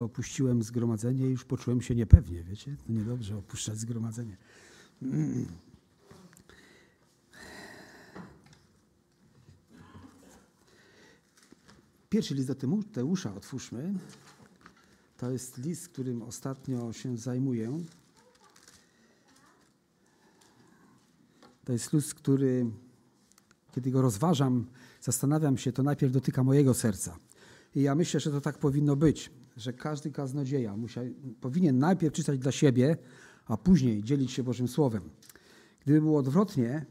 Opuściłem zgromadzenie i już poczułem się niepewnie, wiecie? To niedobrze opuszczać zgromadzenie. Pierwszy list do Tymoteusza otwórzmy. To jest list, którym ostatnio się zajmuję. To jest list, który, kiedy go rozważam, zastanawiam się, to najpierw dotyka mojego serca. I ja myślę, że to tak powinno być że każdy kaznodzieja musia, powinien najpierw czytać dla siebie, a później dzielić się Bożym Słowem. Gdyby było odwrotnie,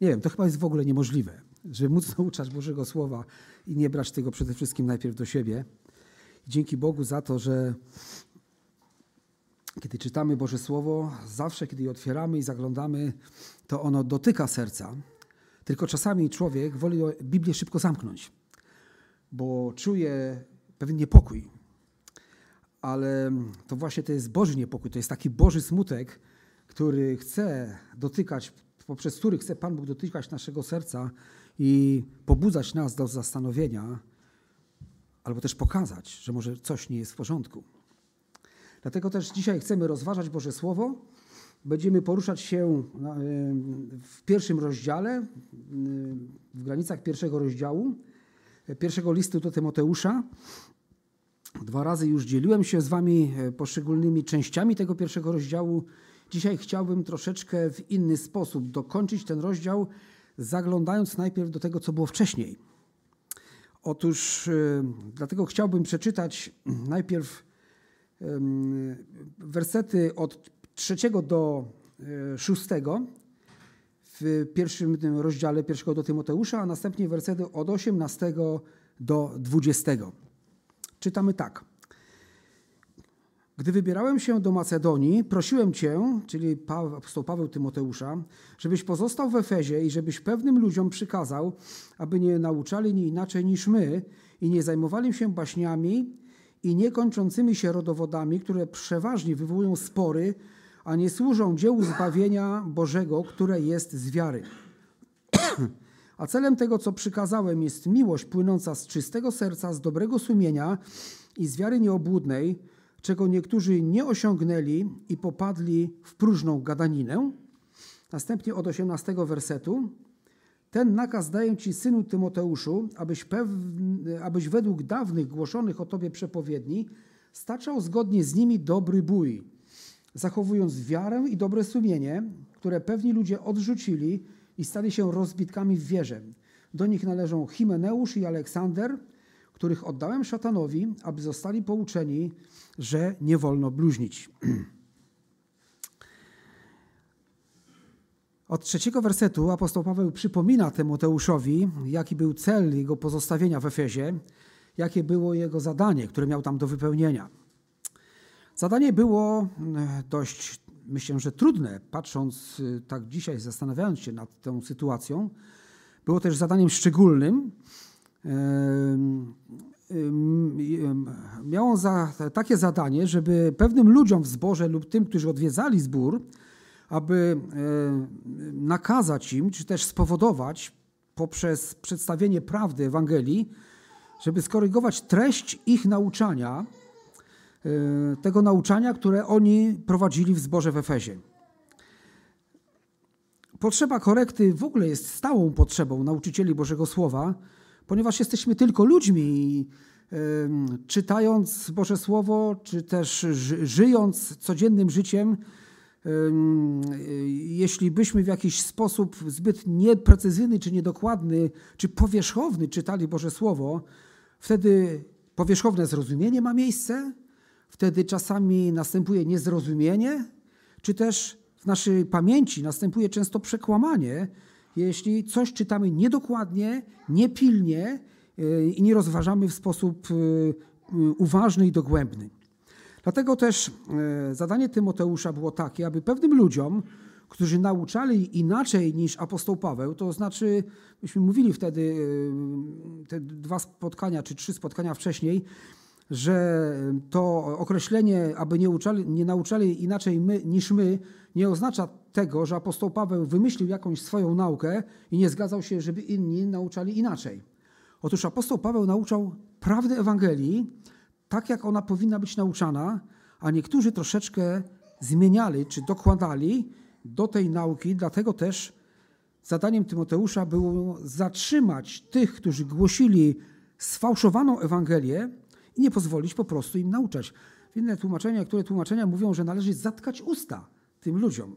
nie wiem, to chyba jest w ogóle niemożliwe, żeby móc nauczać Bożego Słowa i nie brać tego przede wszystkim najpierw do siebie. Dzięki Bogu za to, że kiedy czytamy Boże Słowo, zawsze kiedy je otwieramy i zaglądamy, to ono dotyka serca. Tylko czasami człowiek woli Biblię szybko zamknąć, bo czuje pewien niepokój. Ale to właśnie to jest Boży niepokój, to jest taki Boży smutek, który chce dotykać, poprzez który chce Pan Bóg dotykać naszego serca i pobudzać nas do zastanowienia, albo też pokazać, że może coś nie jest w porządku. Dlatego też dzisiaj chcemy rozważać Boże Słowo. Będziemy poruszać się w pierwszym rozdziale, w granicach pierwszego rozdziału, pierwszego listu do Tymoteusza. Dwa razy już dzieliłem się z Wami e, poszczególnymi częściami tego pierwszego rozdziału. Dzisiaj chciałbym troszeczkę w inny sposób dokończyć ten rozdział, zaglądając najpierw do tego, co było wcześniej. Otóż e, dlatego chciałbym przeczytać najpierw wersety od trzeciego do e, szóstego w pierwszym rozdziale pierwszego do Tymoteusza, a następnie wersety od 18 do 20. Czytamy tak. Gdy wybierałem się do Macedonii, prosiłem Cię, czyli apostoł Paweł Tymoteusza, żebyś pozostał w Efezie i żebyś pewnym ludziom przykazał, aby nie nauczali nie inaczej niż my i nie zajmowali się baśniami i niekończącymi się rodowodami, które przeważnie wywołują spory, a nie służą dziełu zbawienia Bożego, które jest z wiary. A celem tego, co przykazałem, jest miłość płynąca z czystego serca, z dobrego sumienia i z wiary nieobłudnej, czego niektórzy nie osiągnęli i popadli w próżną gadaninę. Następnie od 18 wersetu. Ten nakaz daję Ci, synu Tymoteuszu, abyś, pewny, abyś według dawnych głoszonych o Tobie przepowiedni staczał zgodnie z nimi dobry bój, zachowując wiarę i dobre sumienie, które pewni ludzie odrzucili i stali się rozbitkami w wierze. Do nich należą Himeneusz i Aleksander, których oddałem szatanowi, aby zostali pouczeni, że nie wolno bluźnić. Od trzeciego wersetu apostoł Paweł przypomina Tymoteuszowi, jaki był cel jego pozostawienia w Efezie, jakie było jego zadanie, które miał tam do wypełnienia. Zadanie było dość myślę, że trudne, patrząc y, tak dzisiaj, zastanawiając się nad tą sytuacją. Było też zadaniem szczególnym. Miało za, takie zadanie, żeby pewnym ludziom w zborze lub tym, którzy odwiedzali zbór, aby nakazać im, czy też spowodować poprzez przedstawienie prawdy Ewangelii, żeby skorygować treść ich nauczania, tego nauczania, które oni prowadzili w zborze w Efezie. Potrzeba korekty w ogóle jest stałą potrzebą nauczycieli Bożego Słowa, ponieważ jesteśmy tylko ludźmi i czytając Boże Słowo, czy też żyjąc codziennym życiem, jeśli byśmy w jakiś sposób zbyt nieprecyzyjny, czy niedokładny, czy powierzchowny czytali Boże Słowo, wtedy powierzchowne zrozumienie ma miejsce, Wtedy czasami następuje niezrozumienie, czy też w naszej pamięci następuje często przekłamanie, jeśli coś czytamy niedokładnie, niepilnie y, i nie rozważamy w sposób y, y, uważny i dogłębny. Dlatego też zadanie Tymoteusza było takie, aby pewnym ludziom, którzy nauczali inaczej niż apostoł Paweł, to znaczy, myśmy mówili wtedy te dwa spotkania czy trzy spotkania wcześniej, że to określenie, aby nie, uczali, nie nauczali inaczej my, niż my, nie oznacza tego, że apostoł Paweł wymyślił jakąś swoją naukę i nie zgadzał się, żeby inni nauczali inaczej. Otóż apostoł Paweł nauczał prawdy Ewangelii tak, jak ona powinna być nauczana, a niektórzy troszeczkę zmieniali czy dokładali do tej nauki, dlatego też zadaniem Tymoteusza było zatrzymać tych, którzy głosili sfałszowaną Ewangelię i nie pozwolić po prostu im nauczać. Inne tłumaczenia, które tłumaczenia mówią, że należy zatkać usta tym ludziom.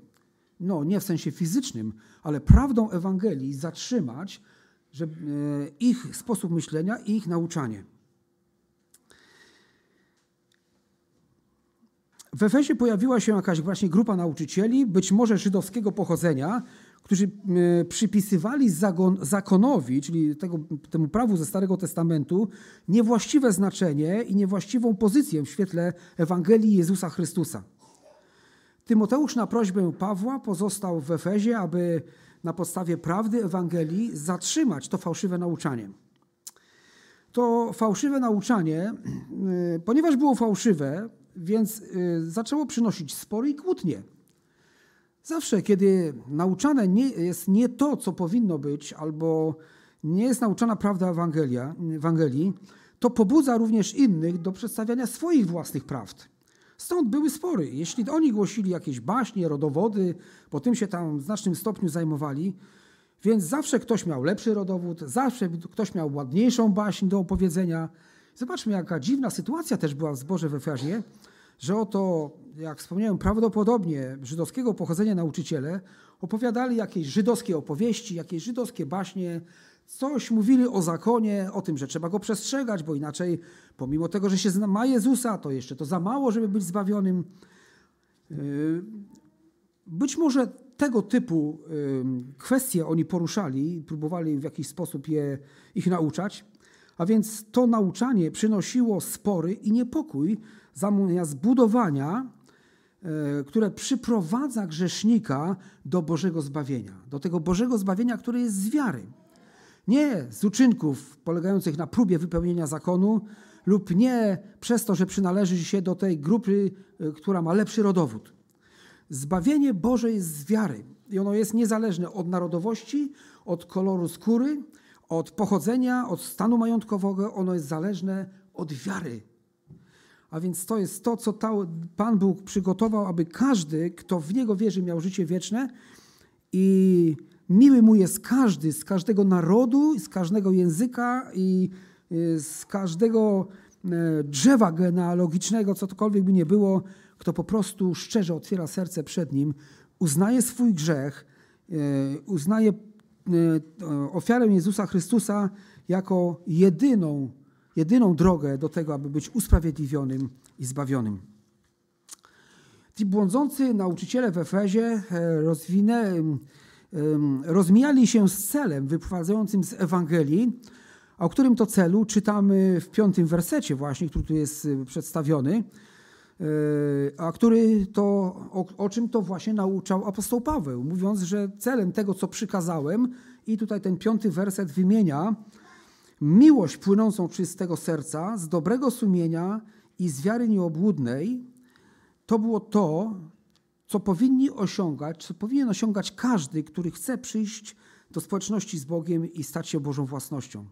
No, nie w sensie fizycznym, ale prawdą Ewangelii zatrzymać że, e, ich sposób myślenia i ich nauczanie. W Efesie pojawiła się jakaś właśnie grupa nauczycieli, być może żydowskiego pochodzenia, którzy e, przypisywali zakonowi, czyli tego, temu prawu ze Starego Testamentu, niewłaściwe znaczenie i niewłaściwą pozycję w świetle Ewangelii Jezusa Chrystusa. Tymoteusz na prośbę Pawła pozostał w Efezie, aby na podstawie prawdy Ewangelii zatrzymać to fałszywe nauczanie. To fałszywe nauczanie, y, ponieważ było fałszywe, więc y, zaczęło przynosić spory i kłótnie. Zawsze, kiedy nauczane nie jest nie to, co powinno być, albo nie jest nauczana prawda Ewangelia, Ewangelii, to pobudza również innych do przedstawiania swoich własnych prawd. Stąd były spory. Jeśli oni głosili jakieś baśnie, rodowody, bo tym się tam w znacznym stopniu zajmowali, więc zawsze ktoś miał lepszy rodowód, zawsze ktoś miał ładniejszą baśń do opowiedzenia. Zobaczmy, jaka dziwna sytuacja też była w zborze w Efezie, że oto, jak wspomniałem, prawdopodobnie żydowskiego pochodzenia nauczyciele opowiadali jakieś żydowskie opowieści, jakieś żydowskie baśnie, coś mówili o zakonie, o tym, że trzeba go przestrzegać, bo inaczej, pomimo tego, że się ma Jezusa, to jeszcze to za mało, żeby być zbawionym. Yy, być może tego typu yy, kwestie oni poruszali, próbowali w jakiś sposób je, ich nauczać, a więc to nauczanie przynosiło spory i niepokój zamiast budowania, yy, które przyprowadza grzesznika do Bożego zbawienia, do tego Bożego zbawienia, które jest z wiary. Nie z uczynków polegających na próbie wypełnienia zakonu lub nie przez to, że przynależy się do tej grupy, y, która ma lepszy rodowód. Zbawienie Boże jest z wiary i ono jest niezależne od narodowości, od koloru skóry, od pochodzenia, od stanu majątkowego. Ono jest zależne od wiary. A więc to jest to, co Pan Bóg przygotował, aby każdy, kto w Niego wierzy, miał życie wieczne i Miły mu jest każdy, z każdego narodu, z każdego języka i y, z każdego e, drzewa genealogicznego, cokolwiek by nie było, kto po prostu szczerze otwiera serce przed nim, uznaje swój grzech, e, uznaje ofiarę Jezusa Chrystusa jako jedyną, jedyną drogę do tego, aby być usprawiedliwionym i zbawionym. Ci błądzący nauczyciele w Efezie rozwinęli rozmijali się z celem wyprowadzającym z Ewangelii, o którym to celu czytamy w piątym wersecie właśnie, który tu jest przedstawiony, a który to, o, o czym to właśnie nauczał apostoł Paweł, mówiąc, że celem tego, co przykazałem, i tutaj ten piąty werset wymienia, miłość płynącą czystego serca, z dobrego sumienia i z wiary nieobłudnej, to było to, co powinni osiągać, co powinien osiągać każdy, który chce przyjść do społeczności z Bogiem i stać się Bożą własnością.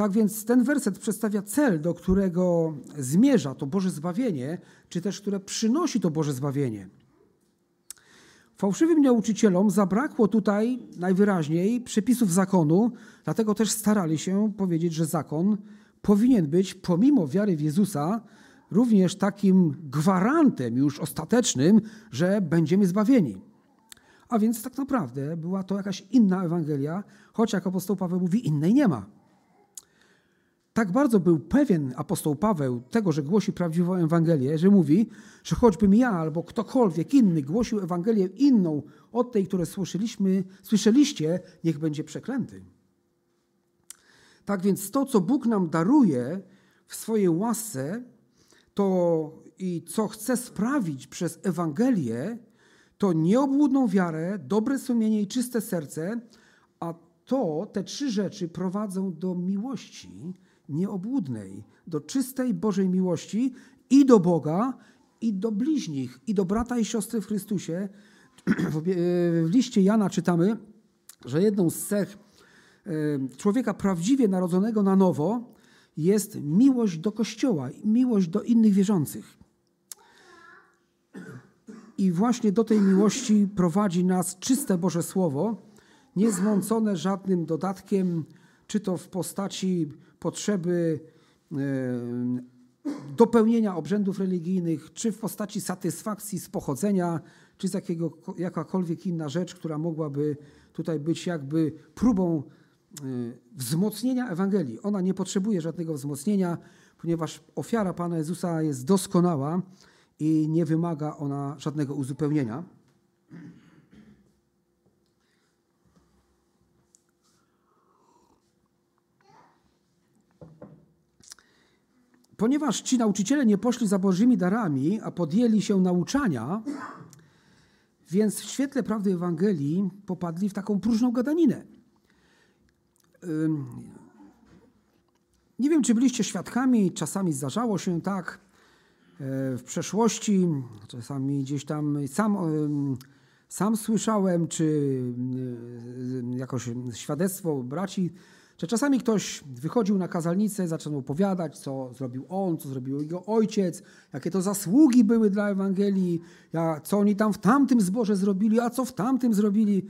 Tak więc ten werset przedstawia cel, do którego zmierza to Boże zbawienie, czy też które przynosi to Boże zbawienie. Fałszywym nauczycielom zabrakło tutaj najwyraźniej przepisów zakonu, dlatego też starali się powiedzieć, że zakon powinien być, pomimo wiary w Jezusa, również takim gwarantem już ostatecznym, że będziemy zbawieni. A więc tak naprawdę była to jakaś inna Ewangelia, choć jak apostoł Paweł mówi, innej nie ma. Tak bardzo był pewien apostoł Paweł tego, że głosi prawdziwą Ewangelię, że mówi, że choćbym ja albo ktokolwiek inny głosił Ewangelię inną od tej, które słyszeliśmy, słyszeliście, niech będzie przeklęty. Tak więc to, co Bóg nam daruje w swojej łasce, to i co chce sprawić przez Ewangelię, to nieobłudną wiarę, dobre sumienie i czyste serce, a to, te trzy rzeczy prowadzą do miłości nieobłudnej, do czystej Bożej miłości i do Boga, i do bliźnich, i do brata i siostry w Chrystusie. W liście Jana czytamy, że jedną z cech e, człowieka prawdziwie narodzonego na nowo jest miłość do Kościoła, miłość do innych wierzących. I właśnie do tej miłości prowadzi nas czyste Boże Słowo, niezmącone żadnym dodatkiem, czy to w postaci potrzeby e, dopełnienia obrzędów religijnych, czy w postaci satysfakcji z pochodzenia, czy z jakiego, jakakolwiek inna rzecz, która mogłaby tutaj być jakby próbą e, wzmocnienia Ewangelii. Ona nie potrzebuje żadnego wzmocnienia, ponieważ ofiara Pana Jezusa jest doskonała i nie wymaga ona żadnego uzupełnienia. Ponieważ ci nauczyciele nie poszli za Bożymi darami, a podjęli się nauczania, więc w świetle prawdy Ewangelii popadli w taką próżną gadaninę. Nie wiem, czy byliście świadkami, czasami zdarzało się tak e, w przeszłości, czasami gdzieś tam sam, sam słyszałem, czy e, jakoś świadectwo braci że czasami ktoś wychodził na kazalnicę, zaczął opowiadać, co zrobił on, co zrobił jego ojciec, jakie to zasługi były dla Ewangelii, co oni tam w tamtym zborze zrobili, a co w tamtym zrobili.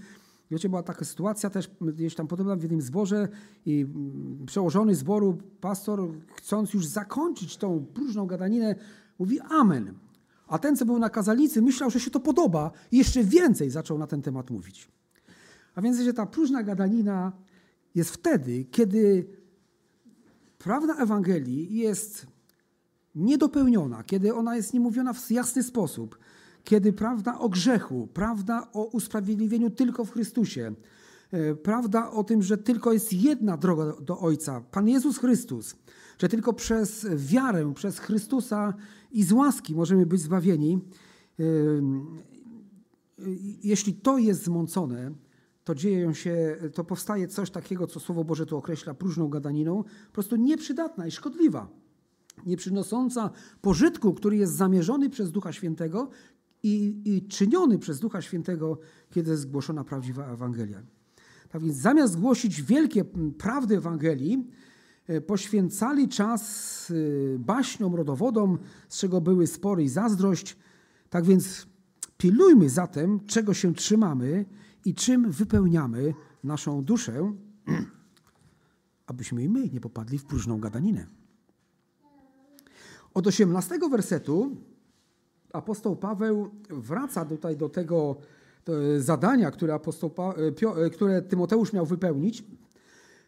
Wiecie, była taka sytuacja też gdzieś tam podobna w jednym zborze i przełożony zboru, pastor, chcąc już zakończyć tą próżną gadaninę, mówi amen. A ten, co był na kazalnicy, myślał, że się to podoba i jeszcze więcej zaczął na ten temat mówić. A więc, że ta próżna gadanina jest wtedy, kiedy prawda Ewangelii jest niedopełniona, kiedy ona jest niemówiona w jasny sposób, kiedy prawda o grzechu, prawda o usprawiedliwieniu tylko w Chrystusie, e, prawda o tym, że tylko jest jedna droga do Ojca, Pan Jezus Chrystus, że tylko przez wiarę, przez Chrystusa i z łaski możemy być zbawieni. E, jeśli to jest zmącone, to dzieje się, to powstaje coś takiego, co Słowo Boże tu określa próżną gadaniną, po prostu nieprzydatna i szkodliwa, nieprzynosząca pożytku, który jest zamierzony przez Ducha Świętego i, i czyniony przez Ducha Świętego, kiedy jest zgłoszona prawdziwa Ewangelia. Tak więc zamiast głosić wielkie prawdy Ewangelii, e, poświęcali czas e, baśniom, rodowodom, z czego były spory i zazdrość. Tak więc pilnujmy zatem, czego się trzymamy i czym wypełniamy naszą duszę, abyśmy i my nie popadli w próżną gadaninę. Od 18 wersetu apostoł Paweł wraca tutaj do tego zadania, które, apostoł pa, które Tymoteusz miał wypełnić.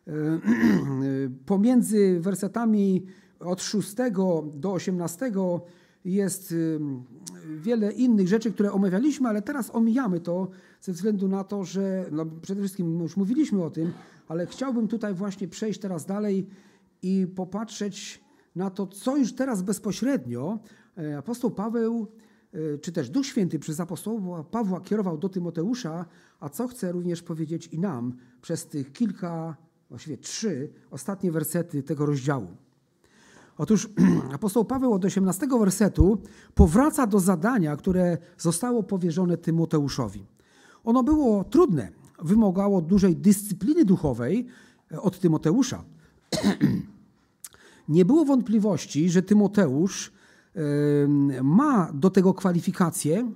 Pomiędzy wersetami od 6 do 18 jest wiele innych rzeczy, które omawialiśmy, ale teraz omijamy to ze względu na to, że no przede wszystkim już mówiliśmy o tym, ale chciałbym tutaj właśnie przejść teraz dalej i popatrzeć na to, co już teraz bezpośrednio e, apostoł Paweł, e, czy też Duch Święty przez apostoła Pawła kierował do Tymoteusza, a co chce również powiedzieć i nam przez tych kilka, właściwie trzy ostatnie wersety tego rozdziału. Otóż apostoł Paweł od 18 wersetu powraca do zadania, które zostało powierzone Tymoteuszowi. Ono było trudne, wymagało dużej dyscypliny duchowej e, od Tymoteusza. Nie było wątpliwości, że Tymoteusz ma do tego kwalifikacje,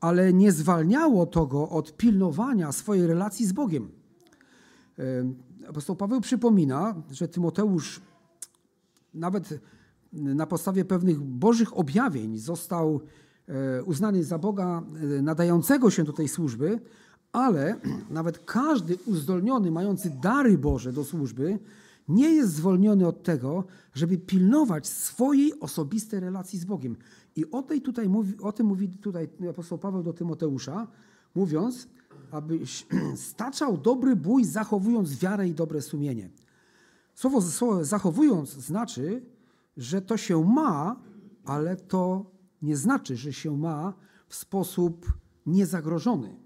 ale nie zwalniało to go od pilnowania swojej relacji z Bogiem. Apostoł Paweł przypomina, że Tymoteusz nawet na podstawie pewnych bożych objawień został e, uznany za Boga e, nadającego się do tej służby, ale nawet każdy uzdolniony, mający dary Boże do służby, nie jest zwolniony od tego, żeby pilnować swojej osobistej relacji z Bogiem. I o, tej tutaj mówi, o tym mówi tutaj apostoł Paweł do Tymoteusza, mówiąc, abyś staczał dobry bój, zachowując wiarę i dobre sumienie. Słowo, zachowując znaczy, że to się ma, ale to nie znaczy, że się ma w sposób niezagrożony.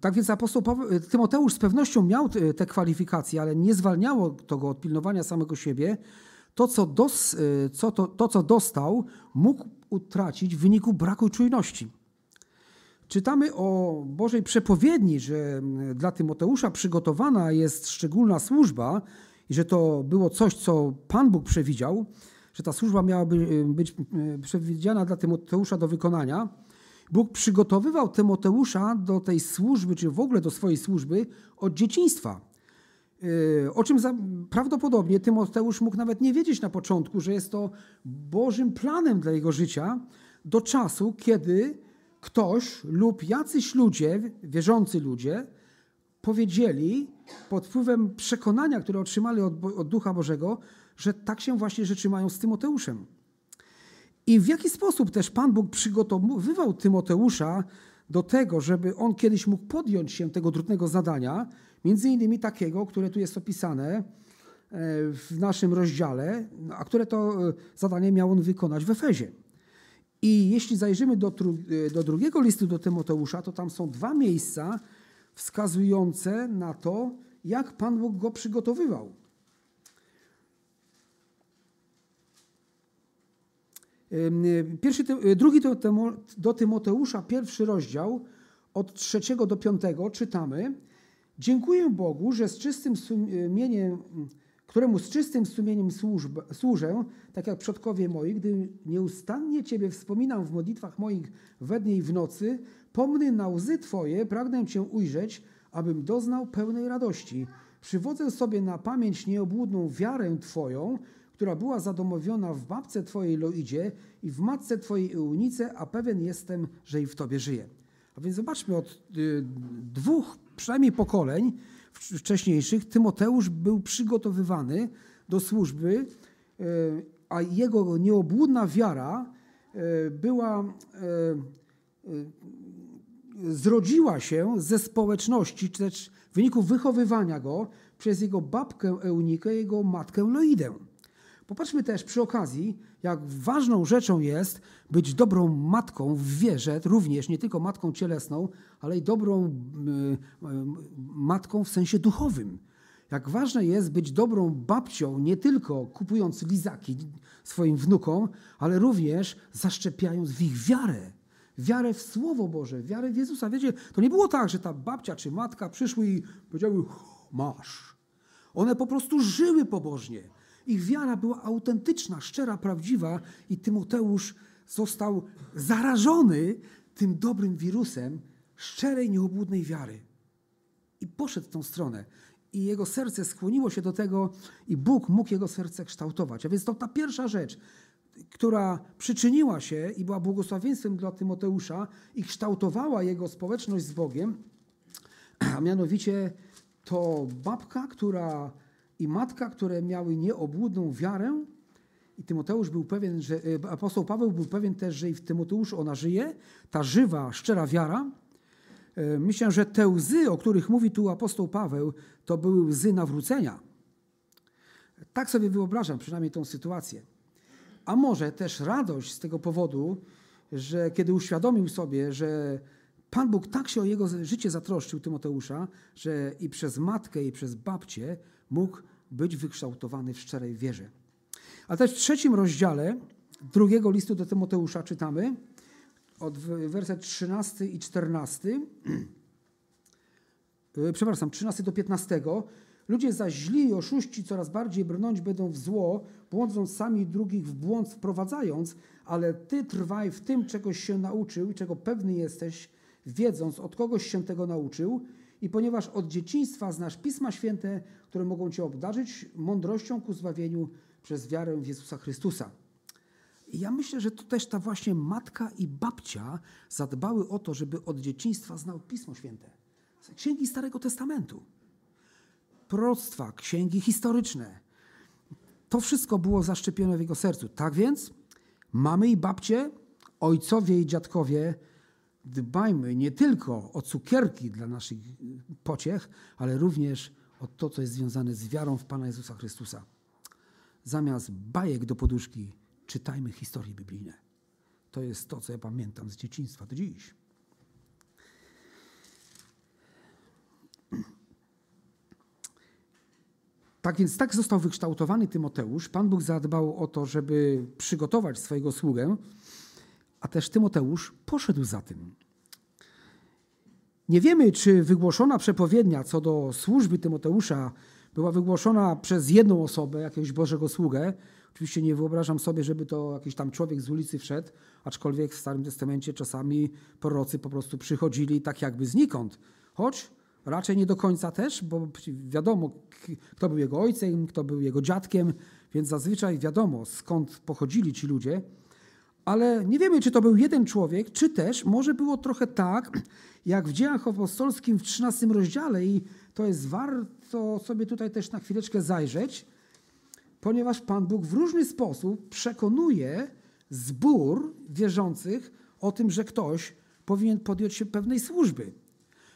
Tak więc apostoł Paweł, Tymoteusz z pewnością miał te kwalifikacje, ale nie zwalniało to go od pilnowania samego siebie. To, co, dos, co, to, to, co dostał, mógł utracić w wyniku braku czujności. Czytamy o Bożej przepowiedni, że dla Tymoteusza przygotowana jest szczególna służba i że to było coś, co Pan Bóg przewidział, że ta służba miałaby być przewidziana dla Tymoteusza do wykonania. Bóg przygotowywał Tymoteusza do tej służby, czy w ogóle do swojej służby od dzieciństwa. Yy, o czym prawdopodobnie Tymoteusz mógł nawet nie wiedzieć na początku, że jest to Bożym planem dla jego życia do czasu, kiedy ktoś lub jacyś ludzie, wierzący ludzie, powiedzieli pod wpływem przekonania, które otrzymali od, od Ducha Bożego, że tak się właśnie rzeczy mają z Tymoteuszem. I w jaki sposób też Pan Bóg przygotowywał Tymoteusza do tego, żeby on kiedyś mógł podjąć się tego trudnego zadania, między innymi takiego, które tu jest opisane e, w naszym rozdziale, a które to e, zadanie miał on wykonać w Efezie. I jeśli zajrzymy do, e, do drugiego listu do Tymoteusza, to tam są dwa miejsca wskazujące na to, jak Pan Bóg go przygotowywał. Pierwszy, drugi do Tymoteusza, pierwszy rozdział, od trzeciego do piątego czytamy. Dziękuję Bogu, że z czystym sumieniem, któremu z czystym sumieniem służb, służę, tak jak przodkowie moi, gdy nieustannie Ciebie wspominam w modlitwach moich we dnie i w nocy, pomny na łzy Twoje, pragnę Cię ujrzeć, abym doznał pełnej radości. Przywodzę sobie na pamięć nieobłudną wiarę Twoją, która była zadomowiona w babce Twojej Loidzie i w matce Twojej Eunice, a pewien jestem, że i w Tobie żyje. A więc zobaczmy, od y, dwóch przynajmniej pokoleń wcześniejszych Tymoteusz był przygotowywany do służby, y, a jego nieobłudna wiara y, była, zrodziła się ze społeczności, czy też w wyniku wychowywania go przez jego babkę Eunikę, jego matkę Loidę. Popatrzmy też przy okazji, jak ważną rzeczą jest być dobrą matką w wierze, również nie tylko matką cielesną, ale i dobrą matką w sensie duchowym. Jak ważne jest być dobrą babcią, nie tylko kupując lizaki swoim wnukom, ale również zaszczepiając w ich wiarę. Wiarę w Słowo Boże, wiarę w Jezusa. Wiecie, to nie było tak, że ta babcia czy matka przyszły i powiedziały, masz. One po prostu żyły pobożnie. Ich wiara była autentyczna, szczera, prawdziwa i Tymoteusz został zarażony tym dobrym wirusem szczerej, nieobłudnej wiary. I poszedł w tą stronę. I jego serce skłoniło się do tego, i Bóg mógł jego serce kształtować. A więc to ta pierwsza rzecz, która przyczyniła się i była błogosławieństwem dla Tymoteusza i kształtowała jego społeczność z Bogiem, a mianowicie to babka, która i matka, które miały nieobłudną wiarę. I Tymoteusz był pewien, że e, apostoł Paweł był pewien też, że i w Tymoteuszu ona żyje, ta żywa, szczera wiara. E, myślę, że te łzy, o których mówi tu apostoł Paweł, to były łzy nawrócenia. Tak sobie wyobrażam przynajmniej tą sytuację. A może też radość z tego powodu, że kiedy uświadomił sobie, że Pan Bóg tak się o jego życie zatroszczył Tymoteusza, że i przez matkę, i przez babcię mógł być wykształtowany w szczerej wierze. A też w trzecim rozdziale drugiego listu do Tymoteusza czytamy od werset 13 i 14, e, przepraszam, 13 do 15. Ludzie zaś źli i oszuści coraz bardziej brnąć będą w zło, błądząc sami drugich w błąd wprowadzając, ale ty trwaj w tym, czegoś się nauczył i czego pewny jesteś, wiedząc, od kogoś się tego nauczył i ponieważ od dzieciństwa znasz Pisma Święte, które mogą Cię obdarzyć mądrością ku zbawieniu przez wiarę w Jezusa Chrystusa. I ja myślę, że to też ta właśnie matka i babcia zadbały o to, żeby od dzieciństwa znał Pismo Święte. Księgi Starego Testamentu, proroctwa, księgi historyczne. To wszystko było zaszczepione w jego sercu. Tak więc mamy i babcie, ojcowie i dziadkowie dbajmy nie tylko o cukierki dla naszych pociech, ale również o to, co jest związane z wiarą w Pana Jezusa Chrystusa. Zamiast bajek do poduszki, czytajmy historie biblijne. To jest to, co ja pamiętam z dzieciństwa do dziś. Tak więc tak został wykształtowany Tymoteusz. Pan Bóg zadbał o to, żeby przygotować swojego sługę a też Tymoteusz poszedł za tym. Nie wiemy, czy wygłoszona przepowiednia co do służby Tymoteusza była wygłoszona przez jedną osobę, jakiegoś Bożego sługę. Oczywiście nie wyobrażam sobie, żeby to jakiś tam człowiek z ulicy wszedł, aczkolwiek w Starym Testamencie czasami prorocy po prostu przychodzili tak jakby znikąd. Choć raczej nie do końca też, bo wiadomo, kto był jego ojcem, kto był jego dziadkiem, więc zazwyczaj wiadomo, skąd pochodzili ci ludzie. Ale nie wiemy, czy to był jeden człowiek, czy też może było trochę tak, jak w dziejach apostolskim w 13 rozdziale i to jest warto sobie tutaj też na chwileczkę zajrzeć, ponieważ Pan Bóg w różny sposób przekonuje zbór wierzących o tym, że ktoś powinien podjąć się pewnej służby.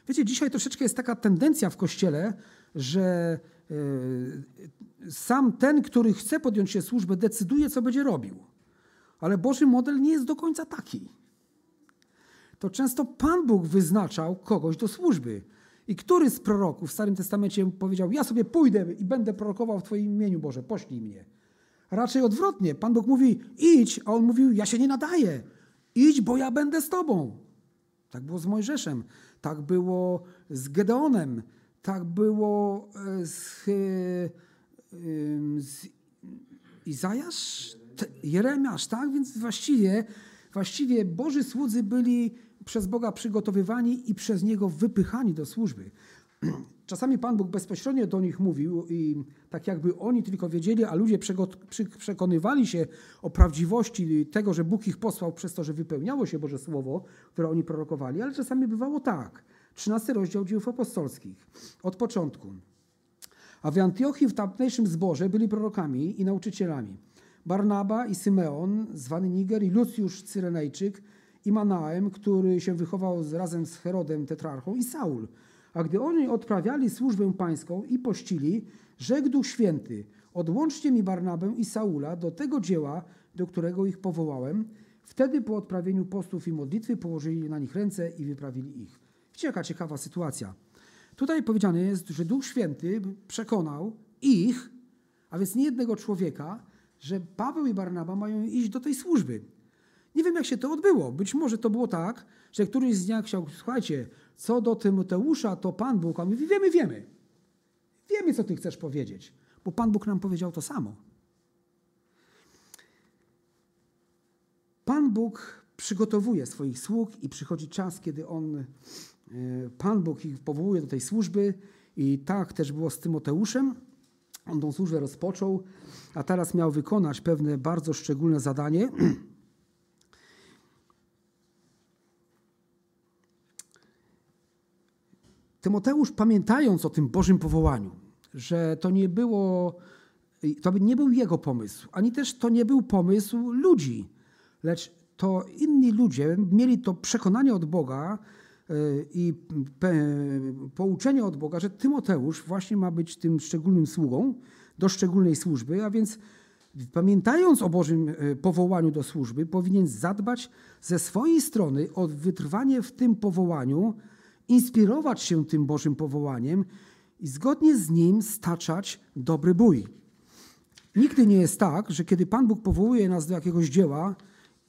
Wiecie, dzisiaj troszeczkę jest taka tendencja w Kościele, że e, sam ten, który chce podjąć się służby, decyduje, co będzie robił. Ale Boży model nie jest do końca taki. To często Pan Bóg wyznaczał kogoś do służby. I który z proroków w Starym Testamencie powiedział: Ja sobie pójdę i będę prorokował w Twoim imieniu, Boże, poślij mnie. Raczej odwrotnie. Pan Bóg mówi: Idź, a on mówił: Ja się nie nadaję. Idź, bo ja będę z Tobą. Tak było z Mojżeszem, tak było z Gedeonem, tak było e, z, e, z Izajasz, Jeremiasz, tak? Więc właściwie, właściwie Boży słudzy byli przez Boga przygotowywani i przez Niego wypychani do służby. Czasami Pan Bóg bezpośrednio do nich mówił i tak jakby oni tylko wiedzieli, a ludzie przekonywali się o prawdziwości tego, że Bóg ich posłał przez to, że wypełniało się Boże Słowo, które oni prorokowali, ale czasami bywało tak. 13 rozdział dziejów apostolskich. Od początku. A w Antiochii w tamtejszym zborze byli prorokami i nauczycielami. Barnaba i Symeon, zwany Niger, i Lucjusz Cyrenejczyk, i Manaem, który się wychował razem z Herodem tetrarchą, i Saul. A gdy oni odprawiali służbę pańską i pościli, rzekł Duch Święty, odłączcie mi Barnabę i Saula do tego dzieła, do którego ich powołałem. Wtedy po odprawieniu postów i modlitwy położyli na nich ręce i wyprawili ich. Jaka ciekawa sytuacja. Tutaj powiedziane jest, że Duch Święty przekonał ich, a więc nie jednego człowieka, że Paweł i Barnaba mają iść do tej służby. Nie wiem, jak się to odbyło. Być może to było tak, że któryś z nich chciał, słuchajcie, co do Tymoteusza, to Pan Bóg, a my wiemy, wiemy. Wiemy, co ty chcesz powiedzieć, bo Pan Bóg nam powiedział to samo. Pan Bóg przygotowuje swoich sług i przychodzi czas, kiedy On, e, Pan Bóg ich powołuje do tej służby i tak też było z Tymoteuszem. On tą służbę rozpoczął, a teraz miał wykonać pewne bardzo szczególne zadanie. Tymoteusz, pamiętając o tym Bożym powołaniu, że to nie było, to nie był jego pomysł, ani też to nie był pomysł ludzi, lecz to inni ludzie mieli to przekonanie od Boga i pouczenie od Boga, że Tymoteusz właśnie ma być tym szczególnym sługą do szczególnej służby, a więc pamiętając o Bożym e, powołaniu do służby, powinien zadbać ze swojej strony o wytrwanie w tym powołaniu, inspirować się tym Bożym powołaniem i zgodnie z nim staczać dobry bój. Nigdy nie jest tak, że kiedy Pan Bóg powołuje nas do jakiegoś dzieła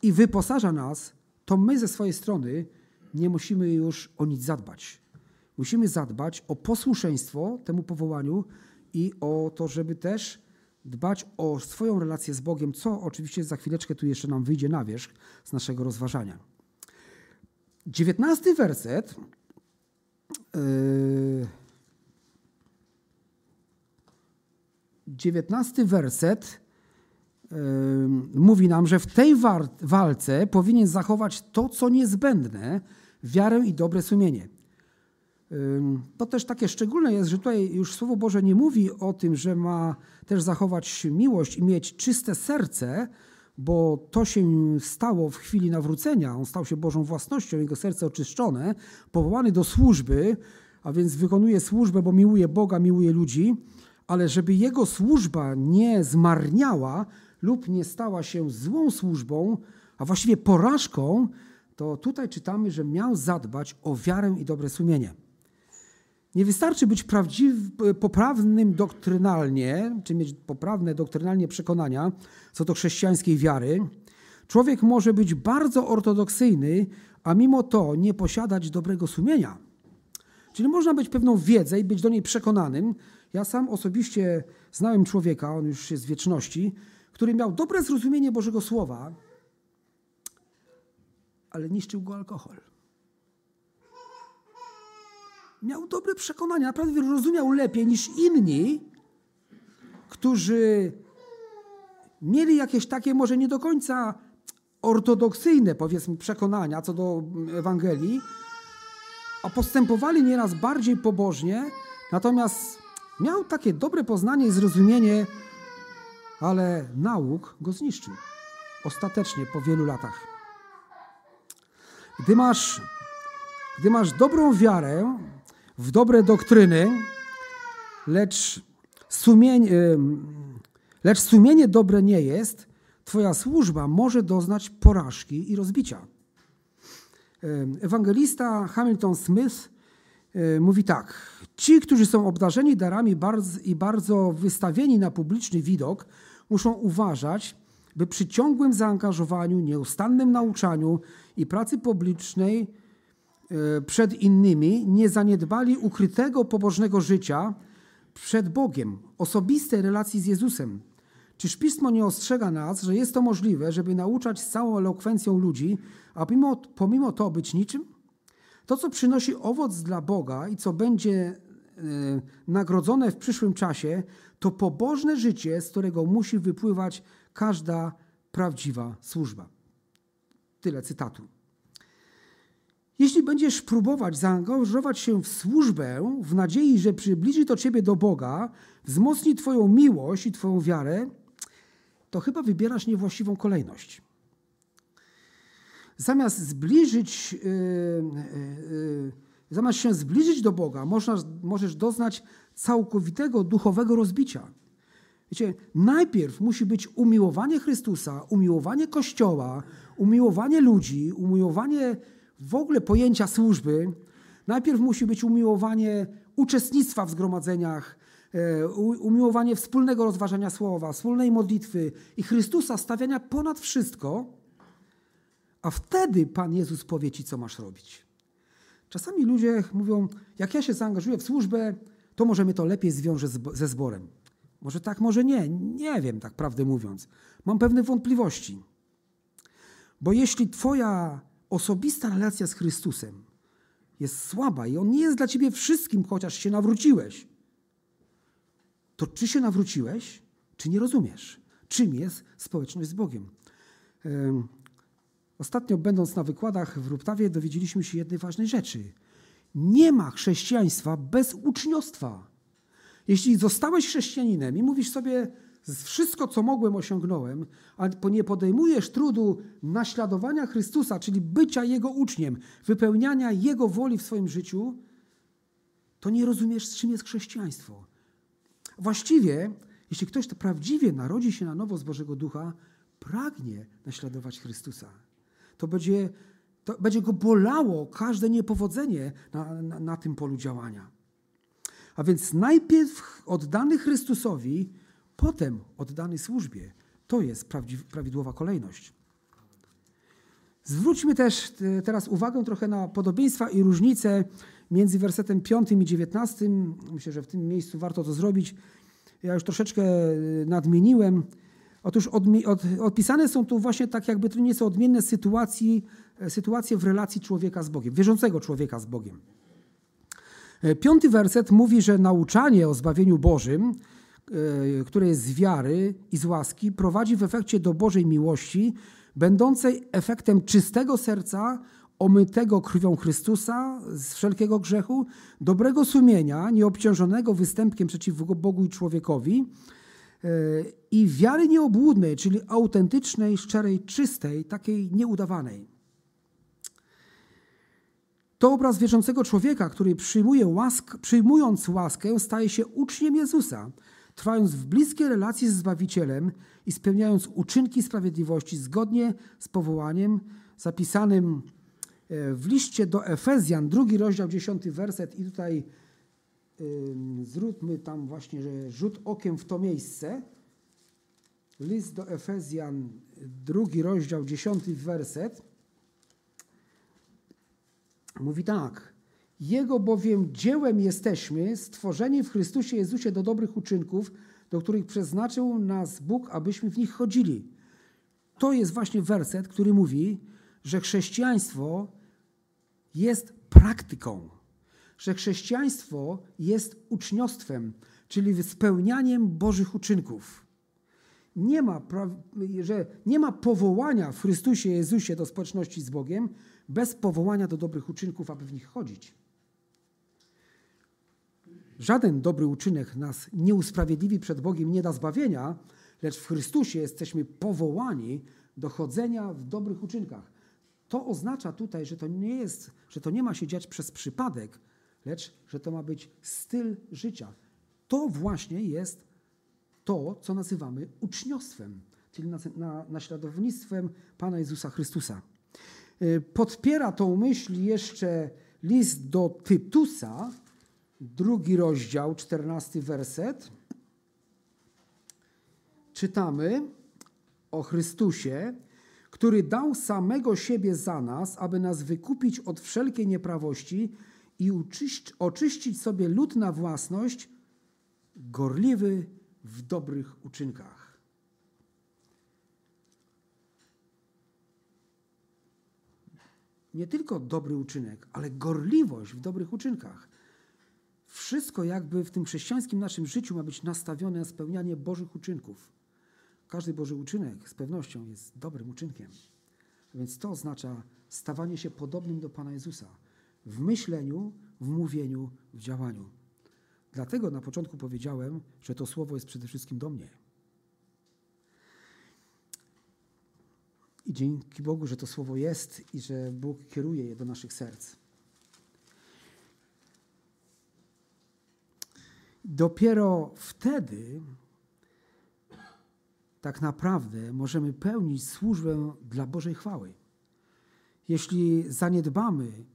i wyposaża nas, to my ze swojej strony nie musimy już o nic zadbać. Musimy zadbać o posłuszeństwo temu powołaniu i o to, żeby też dbać o swoją relację z Bogiem, co oczywiście za chwileczkę tu jeszcze nam wyjdzie na wierzch z naszego rozważania. Dziewiętnasty werset Yy, dziewiętnasty werset yy, mówi nam, że w tej walce powinien zachować to, co niezbędne, wiarę i dobre sumienie. To też takie szczególne jest, że tutaj już Słowo Boże nie mówi o tym, że ma też zachować miłość i mieć czyste serce, bo to się stało w chwili nawrócenia. On stał się Bożą własnością, jego serce oczyszczone, powołany do służby, a więc wykonuje służbę, bo miłuje Boga, miłuje ludzi, ale żeby jego służba nie zmarniała lub nie stała się złą służbą, a właściwie porażką, to tutaj czytamy, że miał zadbać o wiarę i dobre sumienie. Nie wystarczy być poprawnym doktrynalnie, czy mieć poprawne doktrynalnie przekonania co do chrześcijańskiej wiary. Człowiek może być bardzo ortodoksyjny, a mimo to nie posiadać dobrego sumienia. Czyli można być pewną wiedzę i być do niej przekonanym. Ja sam osobiście znałem człowieka, on już jest z wieczności, który miał dobre zrozumienie Bożego Słowa, ale niszczył go alkohol. Miał dobre przekonania, naprawdę rozumiał lepiej niż inni, którzy mieli jakieś takie może nie do końca ortodoksyjne, powiedzmy, przekonania co do Ewangelii, a postępowali nieraz bardziej pobożnie, natomiast miał takie dobre poznanie i zrozumienie, ale nauk go zniszczył. Ostatecznie po wielu latach. Gdy masz, gdy masz dobrą wiarę w dobre doktryny, lecz sumienie, lecz sumienie dobre nie jest, Twoja służba może doznać porażki i rozbicia. Ewangelista Hamilton Smith mówi tak: Ci, którzy są obdarzeni darami i bardzo wystawieni na publiczny widok, muszą uważać, by przy ciągłym zaangażowaniu, nieustannym nauczaniu i pracy publicznej e, przed innymi nie zaniedbali ukrytego pobożnego życia przed Bogiem, osobistej relacji z Jezusem. Czyż Pismo nie ostrzega nas, że jest to możliwe, żeby nauczać z całą elokwencją ludzi, a pomimo, pomimo to być niczym? To, co przynosi owoc dla Boga i co będzie e, nagrodzone w przyszłym czasie, to pobożne życie, z którego musi wypływać każda prawdziwa służba. Tyle cytatu. Jeśli będziesz próbować zaangażować się w służbę w nadziei, że przybliży to ciebie do Boga, wzmocni Twoją miłość i Twoją wiarę, to chyba wybierasz niewłaściwą kolejność. Zamiast zbliżyć, yy, yy, zamiast się zbliżyć do Boga, możesz doznać całkowitego duchowego rozbicia. Wiecie, najpierw musi być umiłowanie Chrystusa, umiłowanie Kościoła, umiłowanie ludzi, umiłowanie w ogóle pojęcia służby. Najpierw musi być umiłowanie uczestnictwa w zgromadzeniach, e, umiłowanie wspólnego rozważania słowa, wspólnej modlitwy i Chrystusa stawiania ponad wszystko, a wtedy Pan Jezus powie ci, co masz robić. Czasami ludzie mówią, jak ja się zaangażuję w służbę, to może mnie to lepiej zwiąże ze zborem. Może tak, może nie. Nie wiem, tak prawdę mówiąc. Mam pewne wątpliwości. Bo jeśli Twoja osobista relacja z Chrystusem jest słaba i On nie jest dla Ciebie wszystkim, chociaż się nawróciłeś, to czy się nawróciłeś, czy nie rozumiesz, czym jest społeczność z Bogiem. Ostatnio, będąc na wykładach w Ruptawie, dowiedzieliśmy się jednej ważnej rzeczy. Nie ma chrześcijaństwa bez uczniostwa. Jeśli zostałeś chrześcijaninem i mówisz sobie, wszystko co mogłem osiągnąłem, a nie podejmujesz trudu naśladowania Chrystusa, czyli bycia Jego uczniem, wypełniania Jego woli w swoim życiu, to nie rozumiesz, czym jest chrześcijaństwo. Właściwie, jeśli ktoś to prawdziwie narodzi się na nowo z Bożego Ducha, pragnie naśladować Chrystusa. To będzie, to będzie go bolało każde niepowodzenie na, na, na tym polu działania. A więc najpierw oddany Chrystusowi, potem oddany służbie. To jest prawidłowa kolejność. Zwróćmy też e, teraz uwagę trochę na podobieństwa i różnice między wersetem 5 i 19. Myślę, że w tym miejscu warto to zrobić. Ja już troszeczkę e, nadmieniłem. Otóż odpisane są tu właśnie tak jakby nieco odmienne e, sytuacje w relacji człowieka z Bogiem, wierzącego człowieka z Bogiem. E, piąty werset mówi, że nauczanie o zbawieniu Bożym, e, które jest z wiary i z łaski, prowadzi w efekcie do Bożej miłości, będącej efektem czystego serca, omytego krwią Chrystusa z wszelkiego grzechu, dobrego sumienia, nieobciążonego występkiem przeciw Bogu i człowiekowi e, i wiary nieobłudnej, czyli autentycznej, szczerej, czystej, takiej nieudawanej. To obraz wierzącego człowieka, który przyjmuje łask, przyjmując łaskę, staje się uczniem Jezusa, trwając w bliskiej relacji z Zbawicielem i spełniając uczynki sprawiedliwości zgodnie z powołaniem zapisanym e, w liście do Efezjan, drugi rozdział, dziesiąty werset i tutaj zróbmy tam właśnie że rzut okiem w to miejsce. List do Efezjan, drugi rozdział, dziesiąty werset. Mówi tak. Jego bowiem dziełem jesteśmy, stworzeni w Chrystusie Jezusie do dobrych uczynków, do których przeznaczył nas Bóg, abyśmy w nich chodzili. To jest właśnie werset, który mówi, że chrześcijaństwo jest praktyką, że chrześcijaństwo jest uczniostwem, czyli spełnianiem Bożych uczynków. Nie ma, że nie ma powołania w Chrystusie Jezusie do społeczności z Bogiem bez powołania do dobrych uczynków, aby w nich chodzić. Żaden dobry uczynek nas nie usprawiedliwi przed Bogiem, nie da zbawienia, lecz w Chrystusie jesteśmy powołani do chodzenia w dobrych uczynkach. To oznacza tutaj, że to nie jest, że to nie ma się dziać przez przypadek, lecz że to ma być styl życia. To właśnie jest to, co nazywamy uczniostwem, czyli naśladownictwem Pana Jezusa Chrystusa. Y, podpiera tą myśl jeszcze list do Tytusa, drugi rozdział, czternasty werset. Czytamy o Chrystusie, który dał samego siebie za nas, aby nas wykupić od wszelkiej nieprawości i oczyścić sobie lud na własność, gorliwy w dobrych uczynkach. Nie tylko dobry uczynek, ale gorliwość w dobrych uczynkach. Wszystko jakby w tym chrześcijańskim naszym życiu ma być nastawione na spełnianie Bożych uczynków. Każdy Boży uczynek z pewnością jest dobrym uczynkiem. Więc to oznacza stawanie się podobnym do Pana Jezusa w myśleniu, w mówieniu, w działaniu. Dlatego na początku powiedziałem, że to słowo jest przede wszystkim do mnie. I dzięki Bogu, że to słowo jest i że Bóg kieruje je do naszych serc. Dopiero wtedy tak naprawdę możemy pełnić służbę dla Bożej chwały. Jeśli zaniedbamy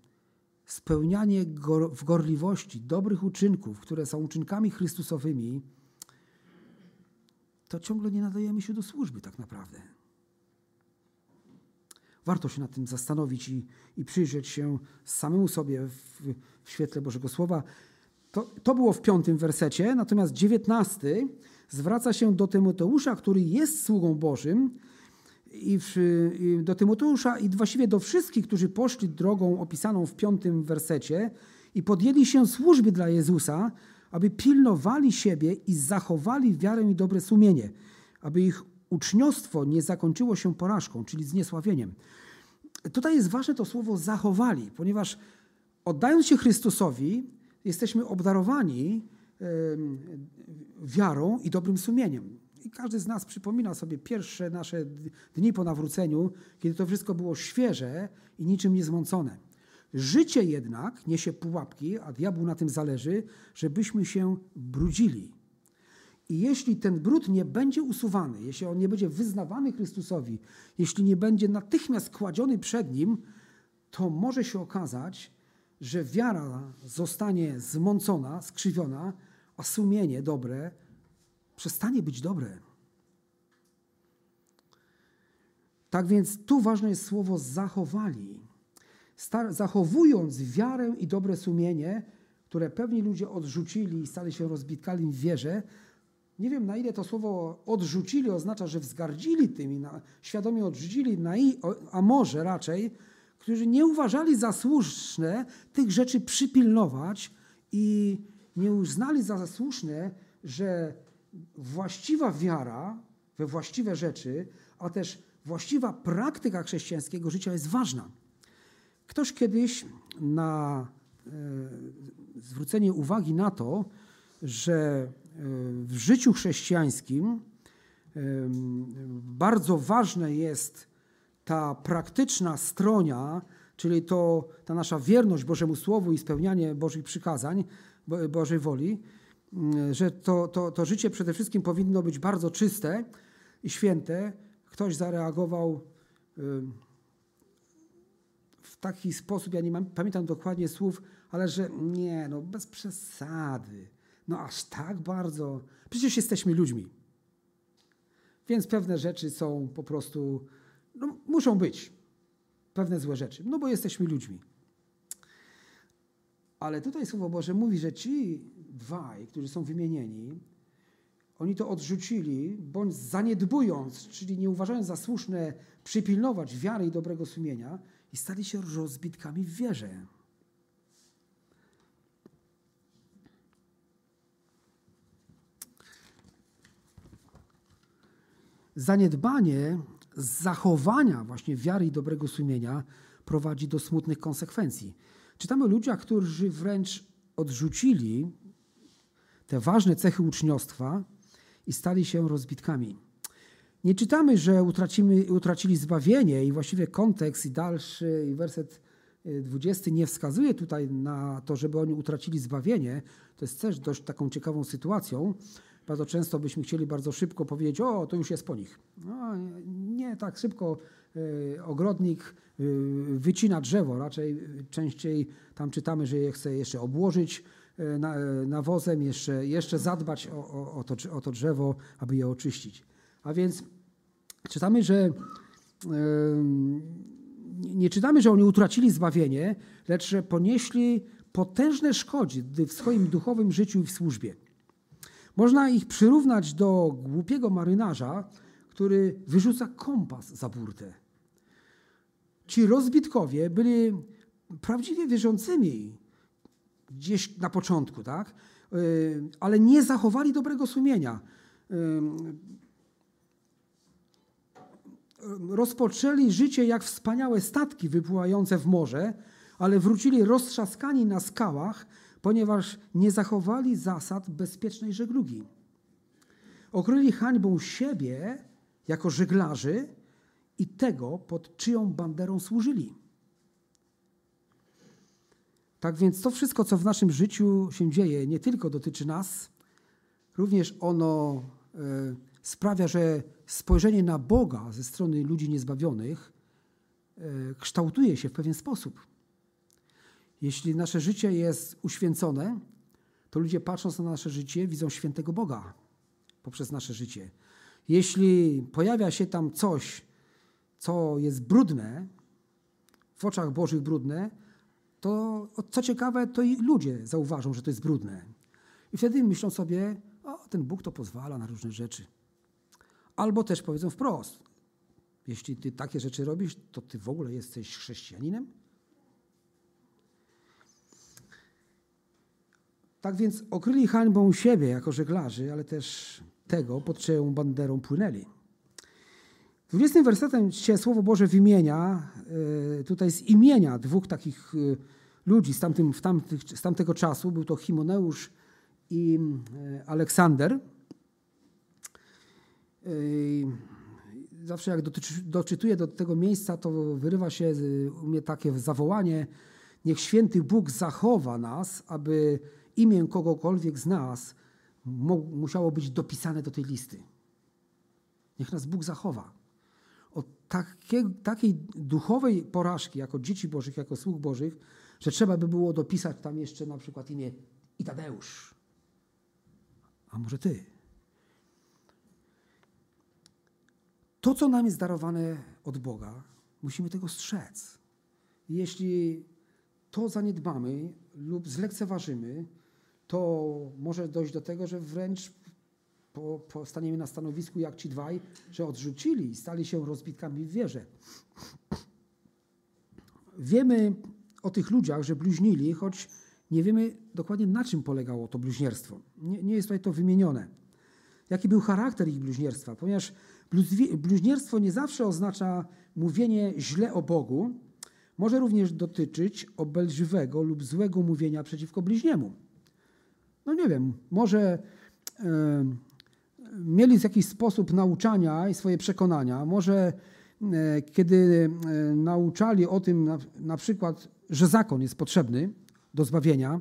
spełnianie w gorliwości dobrych uczynków, które są uczynkami Chrystusowymi, to ciągle nie nadajemy się do służby tak naprawdę. Warto się nad tym zastanowić i, i przyjrzeć się samemu sobie w, w świetle Bożego Słowa. To, to było w piątym wersecie, natomiast dziewiętnasty zwraca się do Tymoteusza, który jest sługą Bożym, i, w, i do Tymoteusza i właściwie do wszystkich, którzy poszli drogą opisaną w piątym wersecie i podjęli się służby dla Jezusa, aby pilnowali siebie i zachowali wiarę i dobre sumienie, aby ich uczniostwo nie zakończyło się porażką, czyli zniesławieniem. Tutaj jest ważne to słowo zachowali, ponieważ oddając się Chrystusowi, jesteśmy obdarowani wiarą i dobrym sumieniem. I każdy z nas przypomina sobie pierwsze nasze dni po nawróceniu, kiedy to wszystko było świeże i niczym niezmącone. Życie jednak niesie pułapki, a diabłu na tym zależy, żebyśmy się brudzili. I jeśli ten brud nie będzie usuwany, jeśli on nie będzie wyznawany Chrystusowi, jeśli nie będzie natychmiast kładziony przed nim, to może się okazać, że wiara zostanie zmącona, skrzywiona, a sumienie dobre przestanie być dobre. Tak więc tu ważne jest słowo zachowali. zachowując wiarę i dobre sumienie, które pewni ludzie odrzucili i stali się rozbitkami w wierze, nie wiem na ile to słowo odrzucili oznacza, że wzgardzili tymi, na, świadomie odrzucili, na i, a może raczej, którzy nie uważali za słuszne tych rzeczy przypilnować i nie uznali za słuszne, że właściwa wiara we właściwe rzeczy, a też właściwa praktyka chrześcijańskiego życia jest ważna. Ktoś kiedyś na e, zwrócenie uwagi na to, że e, w życiu chrześcijańskim e, bardzo ważne jest ta praktyczna stronia, czyli to, ta nasza wierność Bożemu Słowu i spełnianie Bożych przykazań, Bożej woli, że to, to, to życie przede wszystkim powinno być bardzo czyste i święte. Ktoś zareagował w taki sposób, ja nie mam, pamiętam dokładnie słów, ale że nie, no bez przesady. No aż tak bardzo. Przecież jesteśmy ludźmi. Więc pewne rzeczy są po prostu, no, muszą być pewne złe rzeczy, no bo jesteśmy ludźmi. Ale tutaj Słowo Boże mówi, że ci dwaj, którzy są wymienieni, oni to odrzucili, bądź zaniedbując, czyli nie uważając za słuszne przypilnować wiary i dobrego sumienia, i stali się rozbitkami w wierze. Zaniedbanie zachowania właśnie wiary i dobrego sumienia prowadzi do smutnych konsekwencji. Czytamy o ludziach, którzy wręcz odrzucili te ważne cechy uczniostwa i stali się rozbitkami. Nie czytamy, że utracimy, utracili zbawienie i właściwie kontekst i dalszy i werset 20 y, nie wskazuje tutaj na to, żeby oni utracili zbawienie. To jest też dość taką ciekawą sytuacją. Bardzo często byśmy chcieli bardzo szybko powiedzieć, o, to już jest po nich. No, nie tak szybko y, ogrodnik y, wycina drzewo, raczej częściej tam czytamy, że je chce jeszcze obłożyć nawozem, jeszcze, jeszcze zadbać o, o, o, to, o to drzewo, aby je oczyścić. A więc czytamy, że nie czytamy, że oni utracili zbawienie, lecz że ponieśli potężne szkody w swoim duchowym życiu i w służbie. Można ich przyrównać do głupiego marynarza, który wyrzuca kompas za burtę. Ci rozbitkowie byli prawdziwie wierzącymi gdzieś na początku, tak? ale nie zachowali dobrego sumienia rozpoczęli życie jak wspaniałe statki wypływające w morze, ale wrócili roztrzaskani na skałach, ponieważ nie zachowali zasad bezpiecznej żeglugi. Okryli hańbą siebie jako żeglarzy i tego, pod czyją banderą służyli. Tak więc to wszystko, co w naszym życiu się dzieje, nie tylko dotyczy nas, również ono e, sprawia, że spojrzenie na Boga ze strony ludzi niezbawionych e, kształtuje się w pewien sposób. Jeśli nasze życie jest uświęcone, to ludzie patrząc na nasze życie widzą świętego Boga poprzez nasze życie. Jeśli pojawia się tam coś, co jest brudne, w oczach Bożych brudne, to co ciekawe, to i ludzie zauważą, że to jest brudne. I wtedy myślą sobie, o, ten Bóg to pozwala na różne rzeczy. Albo też powiedzą wprost, jeśli ty takie rzeczy robisz, to ty w ogóle jesteś chrześcijaninem? Tak więc okryli hańbą siebie jako żeglarzy, ale też tego, pod czyją banderą płynęli. 20 wersetem się Słowo Boże wymienia e, tutaj z imienia dwóch takich e, ludzi z, tamtym, w tamtych, z tamtego czasu. Był to Himoneusz i e, Aleksander. Zawsze jak doczytuję do tego miejsca, to wyrywa się u mnie takie zawołanie: Niech święty Bóg zachowa nas, aby imię kogokolwiek z nas musiało być dopisane do tej listy. Niech nas Bóg zachowa. Od takiej, duchowej porażki, jako dzieci Bożych, jako sług Bożych, że trzeba by było dopisać tam jeszcze na przykład imię Itadeusz. A może ty? To, co nam jest darowane od Boga, musimy tego strzec. Jeśli to zaniedbamy lub zlekceważymy, to może dojść do tego, że wręcz po, postaniemy na stanowisku jak ci dwaj, że odrzucili i stali się rozbitkami w wierze. Wiemy o tych ludziach, że bluźnili, choć nie wiemy dokładnie na czym polegało to bluźnierstwo. Nie, nie jest tutaj to wymienione. Jaki był charakter ich bluźnierstwa, ponieważ Bluźnierstwo nie zawsze oznacza mówienie źle o Bogu, może również dotyczyć obelżywego lub złego mówienia przeciwko bliźniemu. No nie wiem, może mieli w jakiś sposób nauczania i swoje przekonania, może e, kiedy e, nauczali o tym na, na przykład, że zakon jest potrzebny do zbawienia,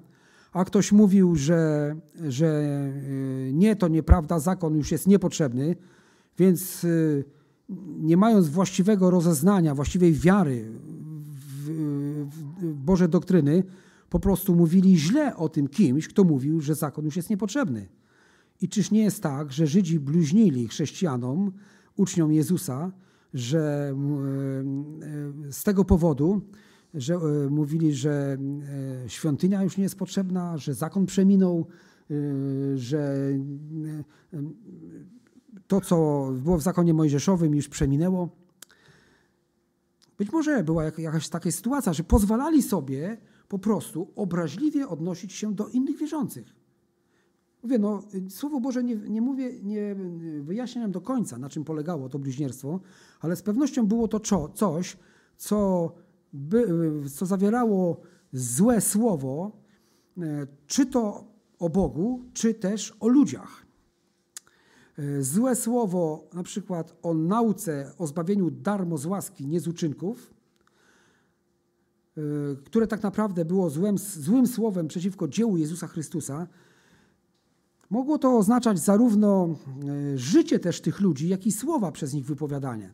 a ktoś mówił, że, że e, nie, to nieprawda, zakon już jest niepotrzebny, więc nie mając właściwego rozeznania, właściwej wiary w Boże doktryny, po prostu mówili źle o tym kimś, kto mówił, że zakon już jest niepotrzebny. I czyż nie jest tak, że Żydzi bluźnili chrześcijanom, uczniom Jezusa, że y, z tego powodu, że e, mówili, że e, świątynia już nie jest potrzebna, że zakon przeminął, e, że to, co było w zakonie mojżeszowym, już przeminęło. Być może była jakaś taka sytuacja, że pozwalali sobie po prostu obraźliwie odnosić się do innych wierzących. Mówię, no, Słowo Boże nie, nie mówię, nie wyjaśnia nam do końca, na czym polegało to bliźnierstwo, ale z pewnością było to coś, co, by, co zawierało złe słowo, e, czy to o Bogu, czy też o ludziach. E, złe słowo, na przykład o nauce, o zbawieniu darmo z łaski, nie z uczynków, e, które tak naprawdę było złym, złym słowem przeciwko dziełu Jezusa Chrystusa, mogło to oznaczać zarówno życie też tych ludzi, jak i słowa przez nich wypowiadane.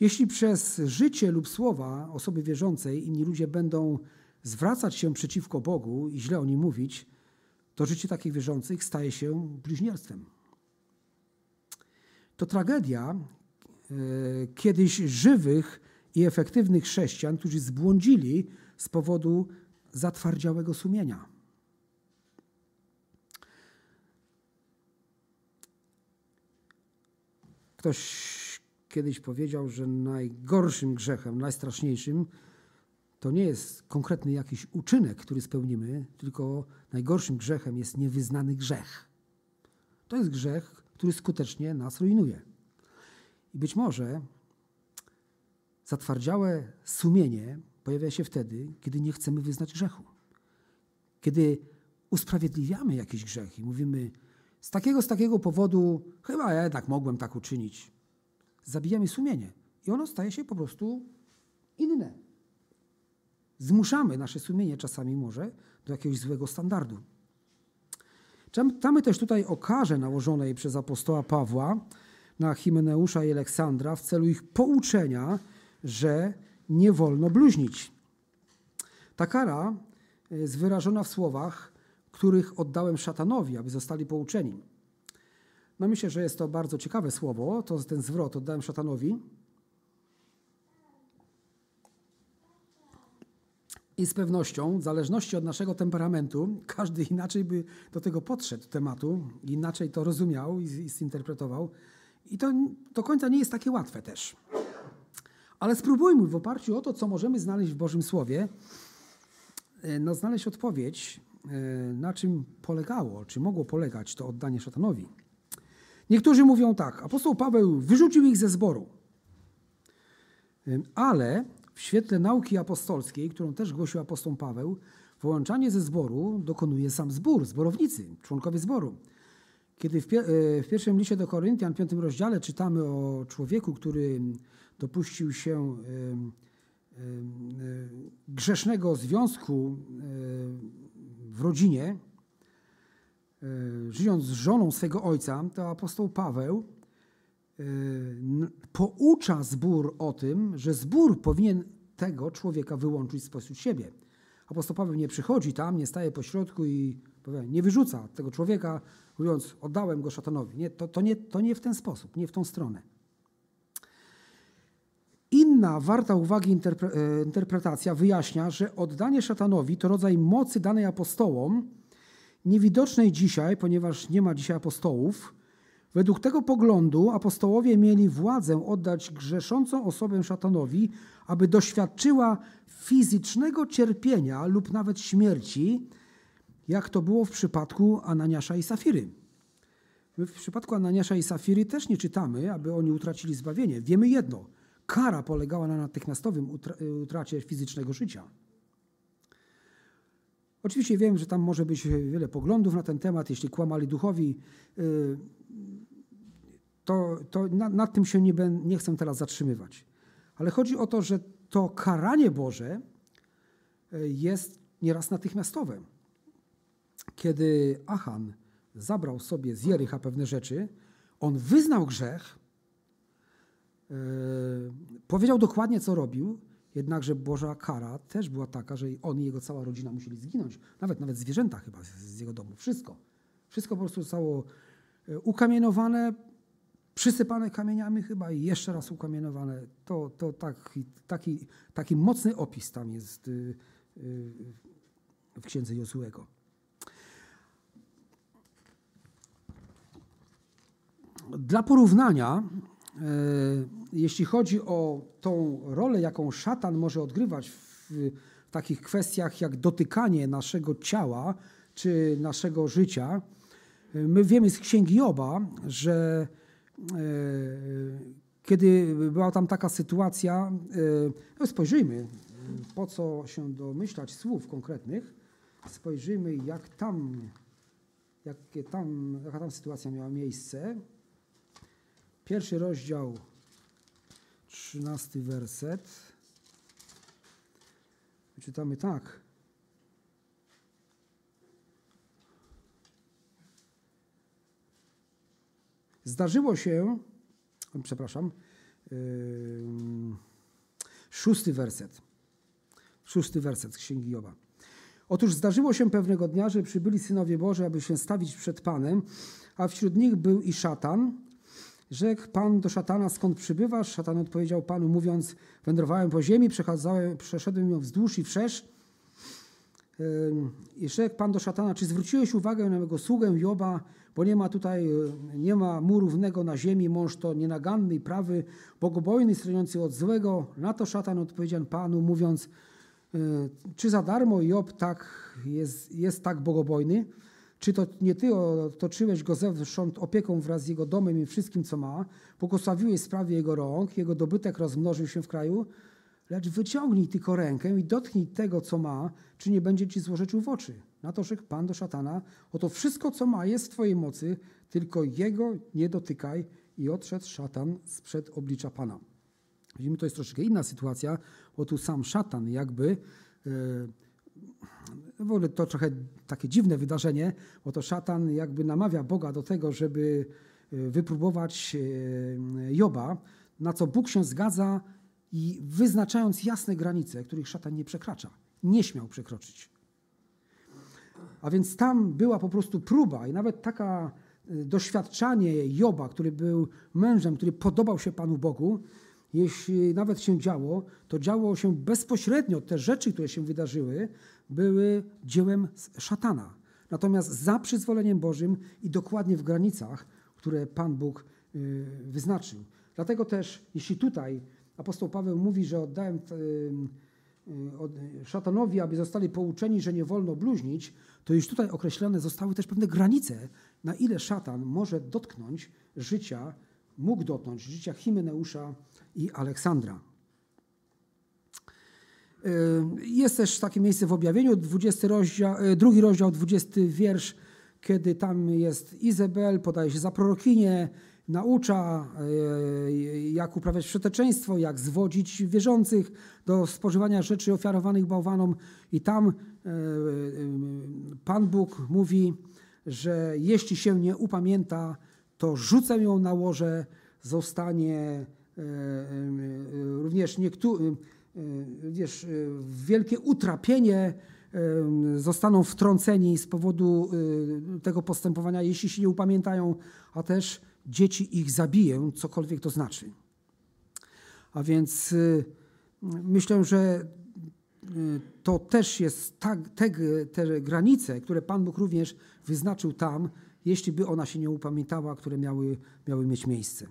Jeśli przez życie lub słowa osoby wierzącej inni ludzie będą zwracać się przeciwko Bogu i źle o nim mówić, to życie takich wierzących staje się bliźnierstwem. To tragedia e, kiedyś żywych i efektywnych chrześcijan, którzy zbłądzili z powodu zatwardziałego sumienia. Ktoś kiedyś powiedział, że najgorszym grzechem, najstraszniejszym, to nie jest konkretny jakiś uczynek, który spełnimy, tylko najgorszym grzechem jest niewyznany grzech. To jest grzech, który skutecznie nas rujnuje. I być może zatwardziałe sumienie pojawia się wtedy, kiedy nie chcemy wyznać grzechu. Kiedy usprawiedliwiamy jakiś grzech i mówimy, z takiego, z takiego powodu, chyba ja jednak mogłem tak uczynić zabijamy sumienie i ono staje się po prostu inne. Zmuszamy nasze sumienie czasami może do jakiegoś złego standardu. Czytamy też tutaj o karze nałożonej przez apostoła Pawła na Chimeneusza i Aleksandra w celu ich pouczenia, że nie wolno bluźnić. Ta kara jest wyrażona w słowach, których oddałem szatanowi, aby zostali pouczeni. No myślę, że jest to bardzo ciekawe słowo, to ten zwrot oddałem szatanowi. I z pewnością, w zależności od naszego temperamentu, każdy inaczej by do tego podszedł tematu, inaczej to rozumiał i, i zinterpretował. I to do końca nie jest takie łatwe też. Ale spróbujmy w oparciu o to, co możemy znaleźć w Bożym Słowie, e, no, znaleźć odpowiedź, na czym polegało, czy mogło polegać to oddanie szatanowi. Niektórzy mówią tak, apostoł Paweł wyrzucił ich ze zboru. Ale w świetle nauki apostolskiej, którą też głosił apostoł Paweł, wyłączanie ze zboru dokonuje sam zbór, zborownicy, członkowie zboru. Kiedy w, pie e, w pierwszym liście do Koryntian, w piątym rozdziale, czytamy o człowieku, który dopuścił się e, grzesznego związku w rodzinie, E, żyjąc z żoną swego ojca, to apostoł Paweł e, poucza zbór o tym, że zbór powinien tego człowieka wyłączyć spośród siebie. Apostoł Paweł nie przychodzi tam, nie staje po środku i nie wyrzuca tego człowieka, mówiąc, oddałem go szatanowi. Nie, to, to, nie, to nie w ten sposób, nie w tą stronę. Inna, warta uwagi interpre, e, interpretacja wyjaśnia, że oddanie szatanowi to rodzaj mocy danej apostołom, niewidocznej dzisiaj, ponieważ nie ma dzisiaj apostołów. Według tego poglądu apostołowie mieli władzę oddać grzeszącą osobę szatanowi, aby doświadczyła fizycznego cierpienia lub nawet śmierci, jak to było w przypadku Ananiasza i Safiry. My w przypadku Ananiasza i Safiry też nie czytamy, aby oni utracili zbawienie. Wiemy jedno: kara polegała na natychmiastowym utracie fizycznego życia. Oczywiście wiem, że tam może być wiele poglądów na ten temat. Jeśli kłamali duchowi, y, to, to nad, nad tym się nie, ben, nie chcę teraz zatrzymywać. Ale chodzi o to, że to karanie Boże y, jest nieraz natychmiastowe. Kiedy Achan zabrał sobie z Jericha pewne rzeczy, on wyznał grzech, powiedział dokładnie, co robił, Jednakże Boża kara też była taka, że on i jego cała rodzina musieli zginąć. Nawet, nawet zwierzęta chyba z jego domu. Wszystko. Wszystko po prostu zostało e, ukamienowane przysypane kamieniami chyba i jeszcze raz ukamienowane. To, to taki, taki, taki mocny opis tam jest y, y, w księdze Josułego. Dla porównania, e, jeśli chodzi o tą rolę, jaką szatan może odgrywać w takich kwestiach jak dotykanie naszego ciała czy naszego życia, my wiemy z księgi Joba, że e, kiedy była tam taka sytuacja, e, spojrzyjmy, po co się domyślać słów konkretnych, spojrzyjmy jak tam, jakie tam, jaka tam sytuacja miała miejsce. Pierwszy rozdział, trzynasty werset. Czytamy tak. Zdarzyło się, przepraszam, yy, szósty werset. Szósty werset z Księgi Joba. Otóż zdarzyło się pewnego dnia, że przybyli synowie Boże, aby się stawić przed Panem, a wśród nich był i szatan. Rzekł Pan do szatana, skąd przybywasz? Szatan odpowiedział Panu, mówiąc, wędrowałem po ziemi, przeszedłem ją wzdłuż i wszerz. I rzekł Pan do szatana, czy zwróciłeś uwagę na mego sługę Joba, bo nie ma tutaj, e, nie ma mu równego na ziemi, mąż to nienaganny i prawy, bogobojny, stroniący od złego. Na to szatan odpowiedział Panu, mówiąc, e, czy za darmo Job tak jest, jest tak bogobojny? Czy to nie Ty otoczyłeś go zewsząd opieką wraz z jego domem i wszystkim, co ma, błogosławiłeś sprawie jego rąk, jego dobytek rozmnożył się w kraju? Lecz wyciągnij tylko rękę i dotknij tego, co ma, czy nie będzie ci złorzeczył w oczy. Na to rzekł Pan do szatana, oto wszystko, co ma, jest w Twojej mocy, tylko jego nie dotykaj. I odszedł szatan sprzed oblicza Pana. Widzimy, to jest troszeczkę inna sytuacja, bo tu sam szatan jakby, yy, w ogóle to trochę takie dziwne wydarzenie, bo to szatan jakby namawia Boga do tego, żeby e, wypróbować e, Joba, na co Bóg się zgadza i wyznaczając jasne granice, których szatan nie przekracza, nie śmiał przekroczyć. A więc tam była po prostu próba i nawet taka e, doświadczanie Joba, który był mężem, który podobał się Panu Bogu, jeśli nawet się działo, to działo się bezpośrednio. Te rzeczy, które się wydarzyły, były dziełem szatana. Natomiast za przyzwoleniem Bożym i dokładnie w granicach, które Pan Bóg y, wyznaczył. Dlatego też, jeśli tutaj apostoł Paweł mówi, że oddałem y, y, szatanowi, aby zostali pouczeni, że nie wolno bluźnić, to już tutaj określone zostały też pewne granice, na ile szatan może dotknąć życia, mógł dotknąć życia Himeneusza i Aleksandra. Jest też takie miejsce w objawieniu, 20 rozdział, drugi rozdział, 20 wiersz, kiedy tam jest Izabel, podaje się za prorokinię, naucza, jak uprawiać przeteczeństwo, jak zwodzić wierzących do spożywania rzeczy ofiarowanych bałwanom. I tam Pan Bóg mówi, że jeśli się nie upamięta, to rzucę ją na łoże, zostanie również niektórzy Y, wiesz, y, w wielkie utrapienie zostaną wtrąceni z powodu tego postępowania, jeśli się nie upamiętają, a też dzieci ich zabiję, cokolwiek to znaczy. A więc myślę, że to też jest tak, te, te granice, które Pan Bóg również wyznaczył tam, jeśli by ona się nie upamiętała, które miały, miały mieć miejsce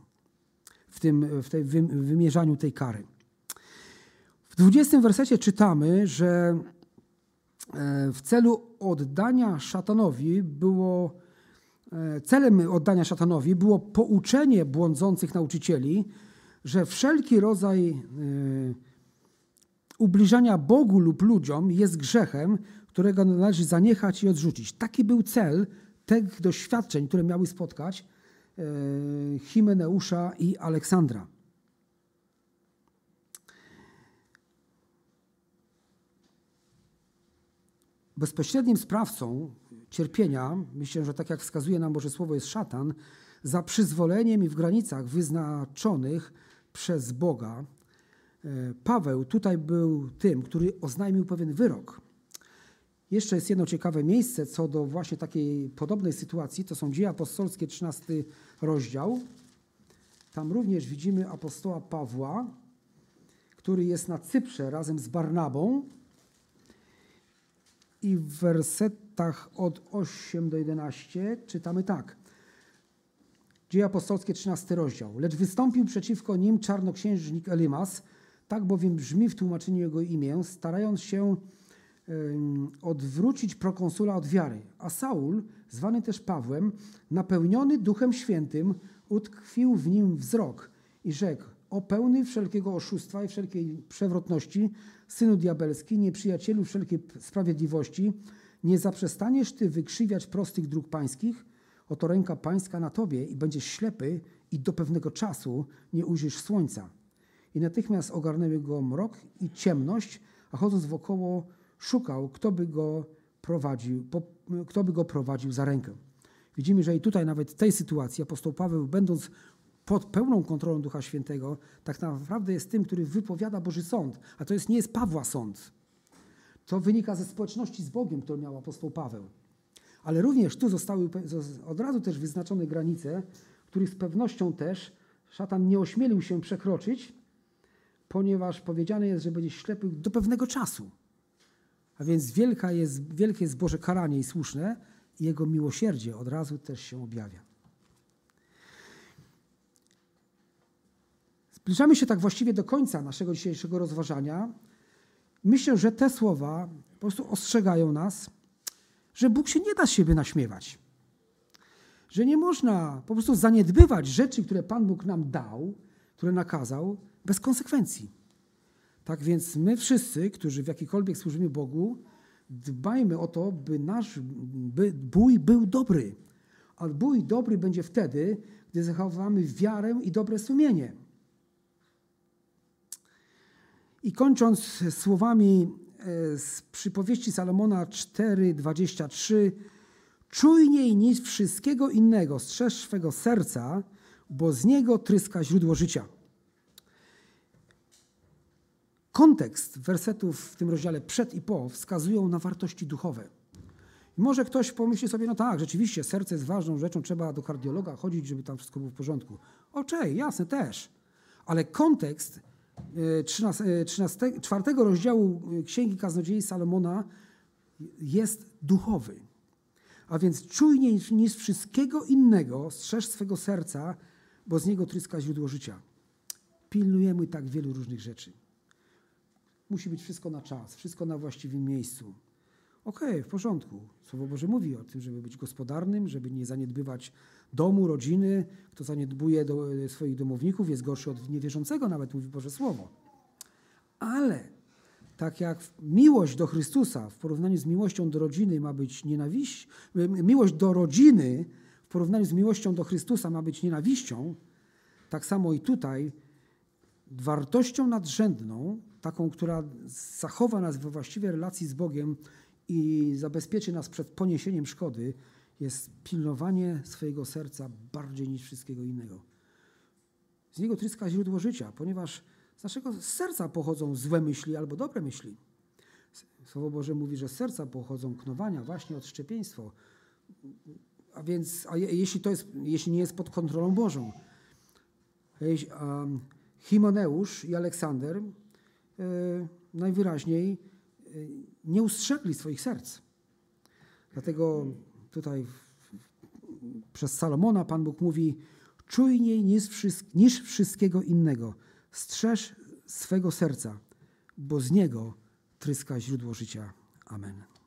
w tym w tej wymierzaniu tej kary. W 20 wersecie czytamy, że e, w celu oddania szatanowi było e, celem oddania szatanowi było pouczenie błądzących nauczycieli, że wszelki rodzaj e, ubliżania Bogu lub ludziom jest grzechem, którego należy zaniechać i odrzucić. Taki był cel tych doświadczeń, które miały spotkać Himeneusza i Aleksandra. Bezpośrednim sprawcą cierpienia, myślę, że tak jak wskazuje nam Boże Słowo, jest szatan, za przyzwoleniem i w granicach wyznaczonych przez Boga. E, Paweł tutaj był tym, który oznajmił pewien wyrok. Jeszcze jest jedno ciekawe miejsce co do właśnie takiej podobnej sytuacji. To są Dzieje Apostolskie, 13 rozdział. tam również widzimy apostoła Pawła, który jest na Cyprze razem z Barnabą. I w wersetach od 8 do 11 czytamy tak. Dzieje apostolskie, 13 rozdział. Lecz wystąpił przeciwko nim czarnoksiężnik Elimas, tak bowiem brzmi w tłumaczeniu jego imię, starając się odwrócić prokonsula od wiary. A Saul, zwany też Pawłem, napełniony Duchem Świętym, utkwił w nim wzrok i rzekł: O pełny wszelkiego oszustwa i wszelkiej przewrotności, synu diabelski, nieprzyjacielu wszelkiej sprawiedliwości, nie zaprzestaniesz ty wykrzywiać prostych dróg pańskich? Oto ręka pańska na tobie i będziesz ślepy i do pewnego czasu nie ujrzysz słońca. I natychmiast ogarnęły go mrok i ciemność, a chodząc wokoło szukał, kto by go prowadził, kto by go prowadził za rękę. Widzimy, że i tutaj nawet w tej sytuacji apostoł Paweł, będąc pod pełną kontrolą Ducha Świętego, tak naprawdę jest tym, który wypowiada Boży sąd. A to jest, nie jest Pawła sąd. To wynika ze społeczności z Bogiem, którą miał apostoł Paweł. Ale również tu zostały od razu też wyznaczone granice, których z pewnością też szatan nie ośmielił się przekroczyć, ponieważ powiedziane jest, że będzie ślepy do pewnego czasu. A więc wielka jest, wielkie jest Boże karanie i słuszne, i Jego miłosierdzie od razu też się objawia. Zbliżamy się tak właściwie do końca naszego dzisiejszego rozważania. Myślę, że te słowa po prostu ostrzegają nas, że Bóg się nie da z siebie naśmiewać. Że nie można po prostu zaniedbywać rzeczy, które Pan Bóg nam dał, które nakazał, bez konsekwencji. Tak więc my wszyscy, którzy w jakikolwiek służymy Bogu, dbajmy o to, by nasz bój był dobry. A bój dobry będzie wtedy, gdy zachowamy wiarę i dobre sumienie. I kończąc słowami e, z przypowieści Salomona 4:23, czujniej niż wszystkiego innego strzeż swego serca, bo z niego tryska źródło życia. Kontekst wersetów w tym rozdziale przed i po wskazują na wartości duchowe. I może ktoś pomyśli sobie, no tak, rzeczywiście serce jest ważną rzeczą, trzeba do kardiologa chodzić, żeby tam wszystko było w porządku. Oczej, jasne też. Ale kontekst 13, 13, 4 rozdziału Księgi Kaznodziei Salomona jest duchowy. A więc czujniej niż wszystkiego innego strzeż swego serca, bo z niego tryska źródło życia. Pilnujemy tak wielu różnych rzeczy. Musi być wszystko na czas, wszystko na właściwym miejscu. Okej, okay, w porządku. Słowo Boże mówi o tym, żeby być gospodarnym, żeby nie zaniedbywać domu, rodziny. Kto zaniedbuje do, e, swoich domowników, jest gorszy od niewierzącego, nawet mówi Boże Słowo. Ale tak jak miłość do Chrystusa w porównaniu z miłością do rodziny ma być nienawiść, miłość do rodziny w porównaniu z miłością do Chrystusa ma być nienawiścią, tak samo i tutaj wartością nadrzędną, taką, która zachowa nas we właściwej relacji z Bogiem i zabezpieczy nas przed poniesieniem szkody, jest pilnowanie swojego serca bardziej niż wszystkiego innego. Z niego tryska źródło życia, ponieważ z naszego serca pochodzą złe myśli albo dobre myśli. Słowo Boże mówi, że z serca pochodzą knowania, właśnie odszczepieństwo. A więc, a jeśli, to jest, jeśli nie jest pod kontrolą Bożą, Himoneusz i Aleksander e, najwyraźniej e, nie ustrzegli swoich serc. Dlatego tutaj przez Salomona Pan Bóg mówi: czujniej niż, niż wszystkiego innego. Strzeż swego serca, bo z niego tryska źródło życia. Amen.